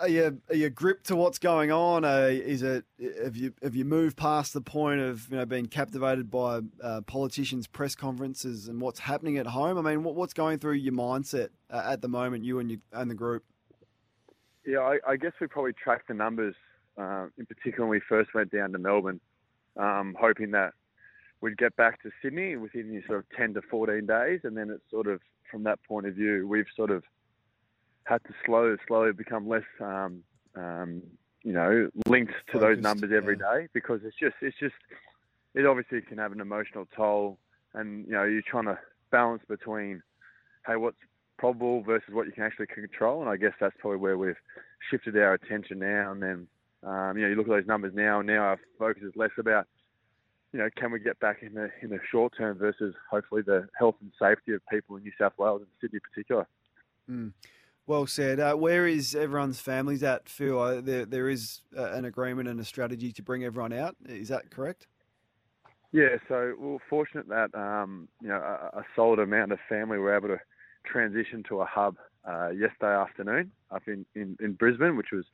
Are you are you gripped to what's going on? Uh, is it have you have you moved past the point of you know being captivated by uh, politicians' press conferences and what's happening at home? I mean, what, what's going through your mindset uh, at the moment, you and you and the group? Yeah, I, I guess we probably tracked the numbers, uh, in particular when we first went down to Melbourne, um, hoping that we'd get back to Sydney within sort of 10 to 14 days. And then it's sort of, from that point of view, we've sort of had to slow, slowly become less, um, um, you know, linked to those numbers every day because it's just, it's just, it obviously can have an emotional toll. And, you know, you're trying to balance between, hey, what's probable versus what you can actually control. And I guess that's probably where we've shifted our attention now. And then, um, you know, you look at those numbers now, and now our focus is less about, you know, can we get back in the in the short term versus hopefully the health and safety of people in New South Wales and Sydney in particular. Mm. Well said. Uh, where is everyone's families at, Phil? Uh, there, there is uh, an agreement and a strategy to bring everyone out. Is that correct? Yeah, so we we're fortunate that um, you know a, a solid amount of family were able to transition to a hub uh, yesterday afternoon up in, in, in Brisbane, which was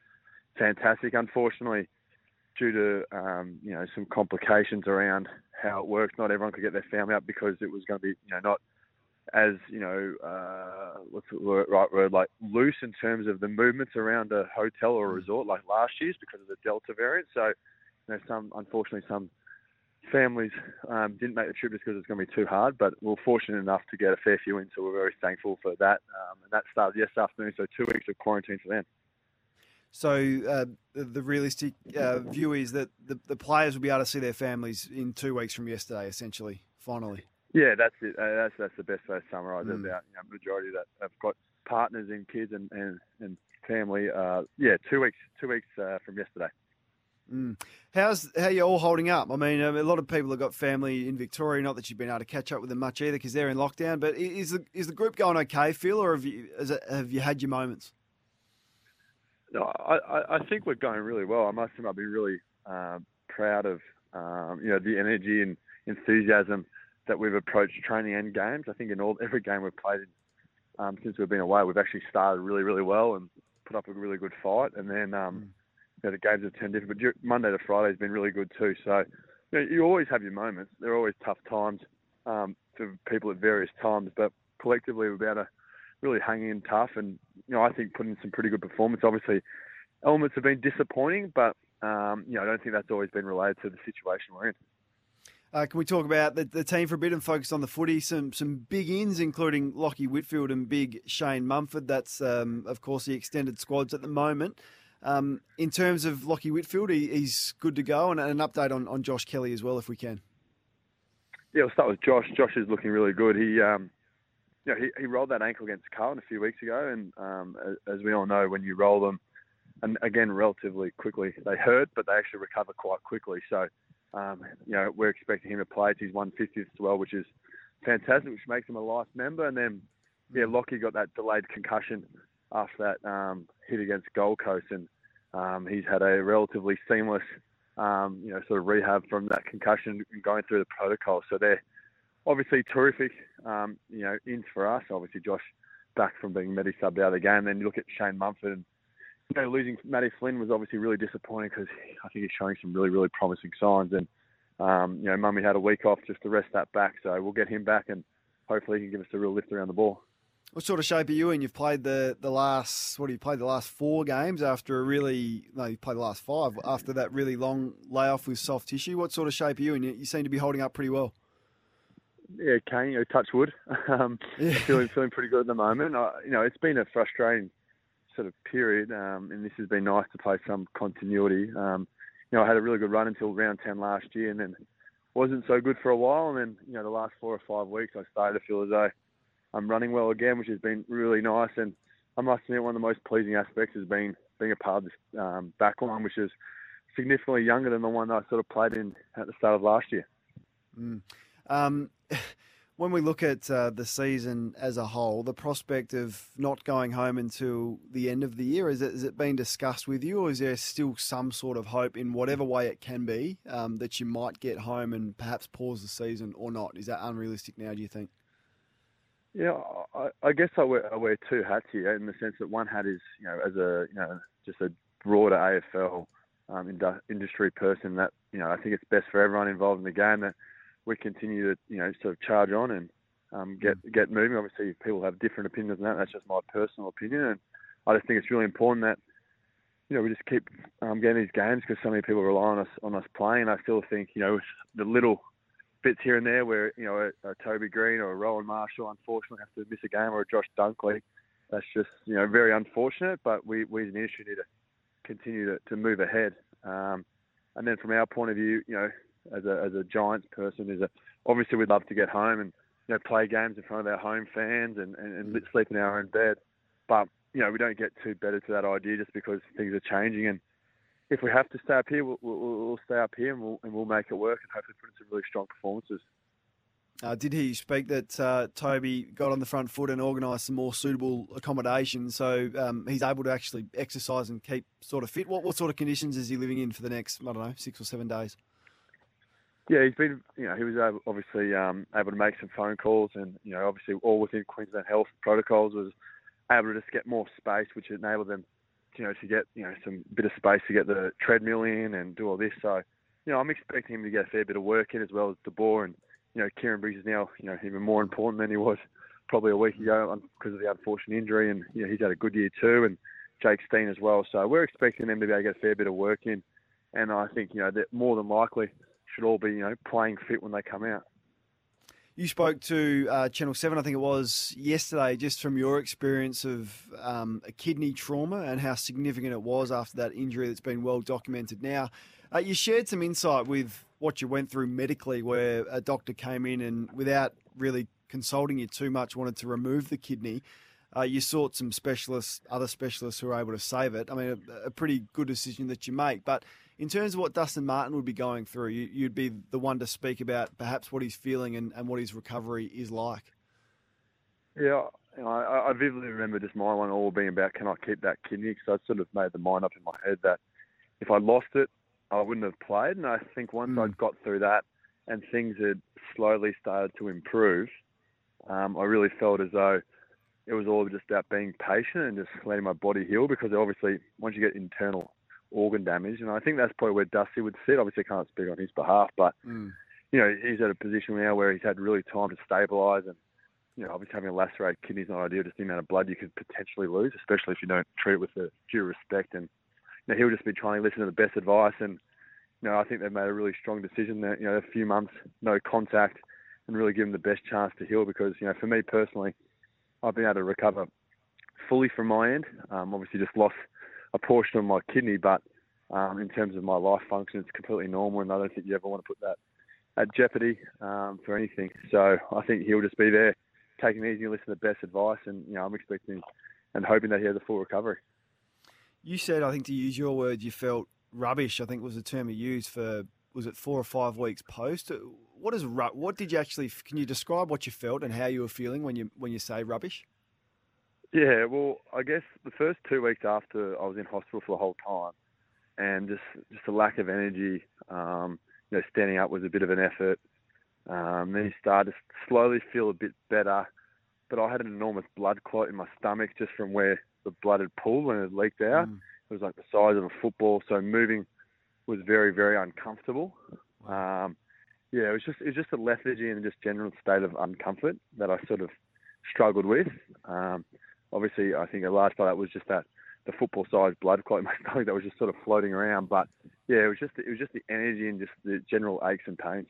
fantastic. Unfortunately, due to um, you know some complications around how it works, not everyone could get their family up because it was going to be you know not as you know uh, what's the right word like loose in terms of the movements around a hotel or a resort like last year's because of the Delta variant. So you know some unfortunately some families um, didn't make the trip just because it's going to be too hard, but we are fortunate enough to get a fair few in, so we're very thankful for that. Um, and that started yesterday afternoon, so two weeks of quarantine for them. So uh, the, the realistic uh, view is that the, the players will be able to see their families in two weeks from yesterday, essentially, finally. Yeah, that's it. Uh, that's that's the best way to summarise it. Mm. About you know, majority that have got partners and kids and and, and family. Uh, yeah, two weeks two weeks uh, from yesterday. Mm. How's how you all holding up? I mean, um, a lot of people have got family in Victoria. Not that you've been able to catch up with them much either, because they're in lockdown. But is the is the group going okay, Phil, or have you is it, have you had your moments? No, I, I- I think we're going really well. I must admit, I've been really um, proud of um, you know the energy and enthusiasm that we've approached training and games. I think in all every game we've played um, since we've been away, we've actually started really, really well and put up a really good fight. And then um, you know, the games have turned different. But Monday to Friday has been really good too. So you, know, you always have your moments. There are always tough times um, for people at various times, but collectively we're about to really hang in tough. And you know, I think putting in some pretty good performance. Obviously, elements have been disappointing, but um, you know, I don't think that's always been related to the situation we're in. Uh, can we talk about the, the team for a bit and focus on the footy? Some some big ins, including Lachie Whitfield and big Shane Mumford. That's um, of course the extended squads at the moment. Um, in terms of Lachie Whitfield, he, he's good to go, and an update on, on Josh Kelly as well, if we can. Yeah, we'll start with Josh. Josh is looking really good. He, um, you know, he, he rolled that ankle against Carlton a few weeks ago, and um, as, as we all know, when you roll them, and again relatively quickly, they hurt, but they actually recover quite quickly. So, um, you know, we're expecting him to play. It's his 150th as well, which is fantastic, which makes him a life member. And then, yeah, Lachie got that delayed concussion after that um, hit against Gold Coast, and um, he's had a relatively seamless, um, you know, sort of rehab from that concussion and going through the protocol. So they're obviously terrific, um, you know, ins for us. Obviously, Josh back from being Medi subbed out of the game. Then you look at Shane Mumford and you know, losing Matty Flynn was obviously really disappointing because I think he's showing some really, really promising signs. And, um, you know, Mummy had a week off just to rest that back. So we'll get him back and hopefully he can give us a real lift around the ball. What sort of shape are you in? You've played the, the last, what have you played the last four games after a really, no, you played the last five after that really long layoff with soft tissue. What sort of shape are you in? You, you seem to be holding up pretty well. yeah, Kane, you know, touch wood. Um, Yeah. feeling feeling pretty good at the moment. I, you know, it's been a frustrating sort of period, um, and this has been nice to play some continuity. Um, you know, I had a really good run until round ten last year, and then wasn't so good for a while. And then, you know, the last four or five weeks, I started to feel as though I'm running well again, which has been really nice. And I must admit, one of the most pleasing aspects has been being a part of this um, back line, which is significantly younger than the one I sort of played in at the start of last year. Um, when we look at uh, the season as a whole, the prospect of not going home until the end of the year, is it, has it been discussed with you, or is there still some sort of hope in whatever way it can be um, that you might get home and perhaps pause the season or not? Is that unrealistic now, do you think? Yeah, I, I guess I wear, I wear two hats here in the sense that one hat is, you know, as a, you know, just a broader AFL um, industry person that, you know, I think it's best for everyone involved in the game that we continue to, you know, sort of charge on and um, get get moving. Obviously, people have different opinions on that. That's just my personal opinion, and I just think it's really important that, you know, we just keep um, getting these games because so many people rely on us on us playing. I still think, you know, the little bits here and there where you know a, a Toby Greene or a Rowan Marshall unfortunately have to miss a game or a Josh Dunkley. That's just you know very unfortunate. But we, we as an industry need to continue to, to move ahead. Um, and then from our point of view, you know, as a as a Giants person, is that obviously we'd love to get home and you know play games in front of our home fans and, and, and sleep in our own bed. But you know we don't get too better to that idea just because things are changing and if we have to stay up here, we'll, we'll, we'll stay up here and we'll, and we'll make it work and hopefully put in some really strong performances. Uh, did he speak that uh, Toby got on the front foot and organised some more suitable accommodation so um, he's able to actually exercise and keep sort of fit? What, what sort of conditions is he living in for the next, I don't know, six or seven days? Yeah, he's been, you know, he was able, obviously um, able to make some phone calls and, you know, obviously all within Queensland Health protocols was able to just get more space, which enabled them, you know, to get, you know, some bit of space to get the treadmill in and do all this. So, you know, I'm expecting him to get a fair bit of work in as well as DeBoer and, you know, Kieran Briggs is now, you know, even more important than he was probably a week ago because of the unfortunate injury and, you know, he's had a good year too and Jake Steen as well. So we're expecting them to be able to get a fair bit of work in and I think, you know, that more than likely should all be, you know, playing fit when they come out. You spoke to uh, Channel 7, I think it was, yesterday, just from your experience of um, a kidney trauma and how significant it was after that injury that's been well documented now. Uh, you shared some insight with what you went through medically, where a doctor came in and, without really consulting you too much, wanted to remove the kidney. Uh, you sought some specialists, other specialists who were able to save it. I mean, a, a pretty good decision that you make. But in terms of what Dustin Martin would be going through, you, would be the one to speak about perhaps what he's feeling and, and what his recovery is like. Yeah, I, I vividly remember just my one all being about can I keep that kidney? Because I sort of made the mind up in my head that if I lost it, I wouldn't have played. And I think once mm. I'd got through that and things had slowly started to improve, um, I really felt as though it was all just about being patient and just letting my body heal because obviously once you get internal organ damage, and I think that's probably where Dusty would sit. Obviously, I can't speak on his behalf, but mm. you know he's at a position now where he's had really time to stabilise, and you know obviously having a lacerated kidney is not ideal. Just the amount of blood you could potentially lose, especially if you don't treat it with the due respect. And you know, he'll just be trying to listen to the best advice, and you know I think they've made a really strong decision that you know a few months no contact and really give him the best chance to heal. Because you know for me personally, I've been able to recover fully from my end. Um, obviously, just lost a portion of my kidney, but um, in terms of my life function, it's completely normal, and I don't think you ever want to put that at jeopardy um, for anything. So I think he'll just be there, taking it easy, and listen to the best advice, and you know I'm expecting and hoping that he has a full recovery. You said, I think to use your words, you felt rubbish. I think was the term you used for was it four or five weeks post. What is what did you actually? Can you describe what you felt and how you were feeling when you when you say rubbish? Yeah, well, I guess the first two weeks after I was in hospital for the whole time, and just just a lack of energy. Um, you know, standing up was a bit of an effort. Um, then you started to slowly feel a bit better, but I had an enormous blood clot in my stomach just from where the blood had pulled when it had leaked out. Mm. It was like the size of a football, so moving was very very uncomfortable. Um, yeah, it was just it was just a lethargy and just general state of uncomfort that I sort of struggled with. Um, obviously, I think a large part of that was just that the football sized blood clot in my stomach that was just sort of floating around. But yeah, it was just it was just the energy and just the general aches and pains.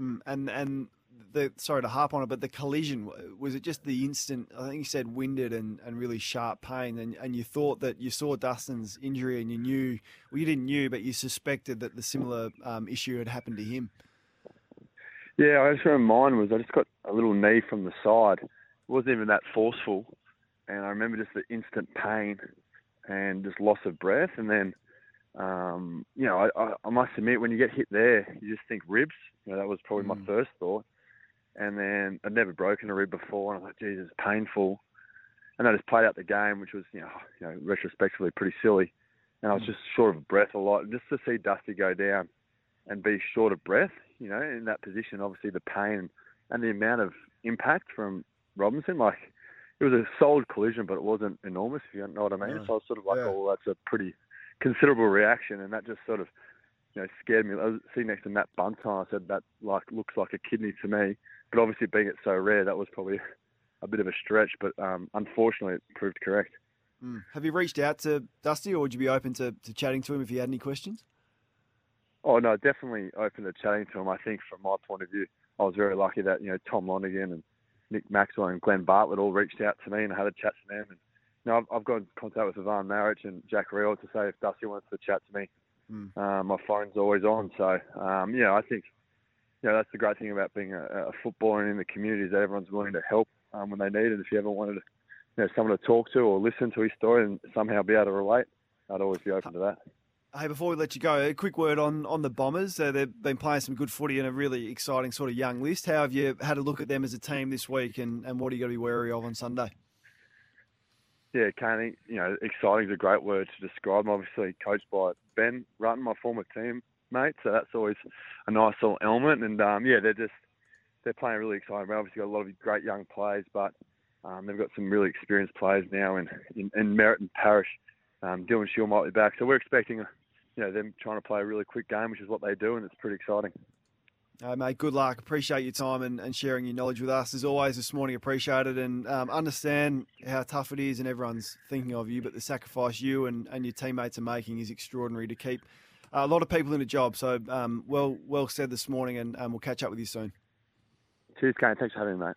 Mm, and and the sorry to harp on it, but the collision was it just the instant? I think you said winded and, and really sharp pain, and, and you thought that you saw Dustin's injury and you knew, well, you didn't knew, but you suspected that the similar um, issue had happened to him. Yeah, I just remember mine was I just got a little knee from the side. It wasn't even that forceful, and I remember just the instant pain and just loss of breath, and then. Um, you know, I, I, I must admit, when you get hit there, you just think ribs. You know, that was probably mm. my first thought and then I'd never broken a rib before, and I thought, Jesus, painful. And I just played out the game, which was, you know, you know, retrospectively pretty silly. And I was mm. just short of breath a lot. And Just to see Dusty go down and be short of breath, you know, in that position, obviously the pain and the amount of impact from Robinson, like it was a solid collision, but it wasn't enormous, if you know what I mean. Yeah. So I was sort of like, yeah. oh, well, that's a pretty considerable reaction, and that just sort of, you know, scared me. I was sitting next to Matt Buntine. I said that like looks like a kidney to me, but obviously being it so rare, that was probably a bit of a stretch. But um, unfortunately, it proved correct. Mm. Have you reached out to Dusty, or would you be open to, to chatting to him if you had any questions? Oh no, definitely open to chatting to him. I think from my point of view, I was very lucky that you know Tom Lonergan and Nick Maxwell and Glenn Bartlett all reached out to me and I had a chat to them. And you know, I've, I've got in contact with Ivan Maric and Jack Riel to say if Dusty wants to chat to me, mm. um, my phone's always on. So um, yeah, I think you know, that's the great thing about being a, a footballer and in the community is that everyone's willing to help um, when they need it. If you ever wanted, you know, someone to talk to or listen to his story and somehow be able to relate, I'd always be open to that. Hey, before we let you go, a quick word on, on the Bombers. Uh, they've been playing some good footy in a really exciting sort of young list. How have you had a look at them as a team this week, and, and what are you going to be wary of on Sunday? Yeah, Kane, you know, exciting is a great word to describe them. Obviously, coached by Ben Rutten, my former team mate. So that's always a nice little element. And um, yeah, they're just they're playing really exciting. We've obviously got a lot of great young players, but um, they've got some really experienced players now in in, in Merrett and Parish. Um, Dylan Shiel might be back, so we're expecting, you know, them trying to play a really quick game, which is what they do, and it's pretty exciting. Uh, mate, good luck. Appreciate your time and, and, sharing your knowledge with us as always this morning. Appreciate it and um, understand how tough it is, and everyone's thinking of you. But the sacrifice you and, and your teammates are making is extraordinary to keep a lot of people in a job. So um, well, well said this morning, and um, we'll catch up with you soon. Cheers, Kane. Thanks for having me, mate.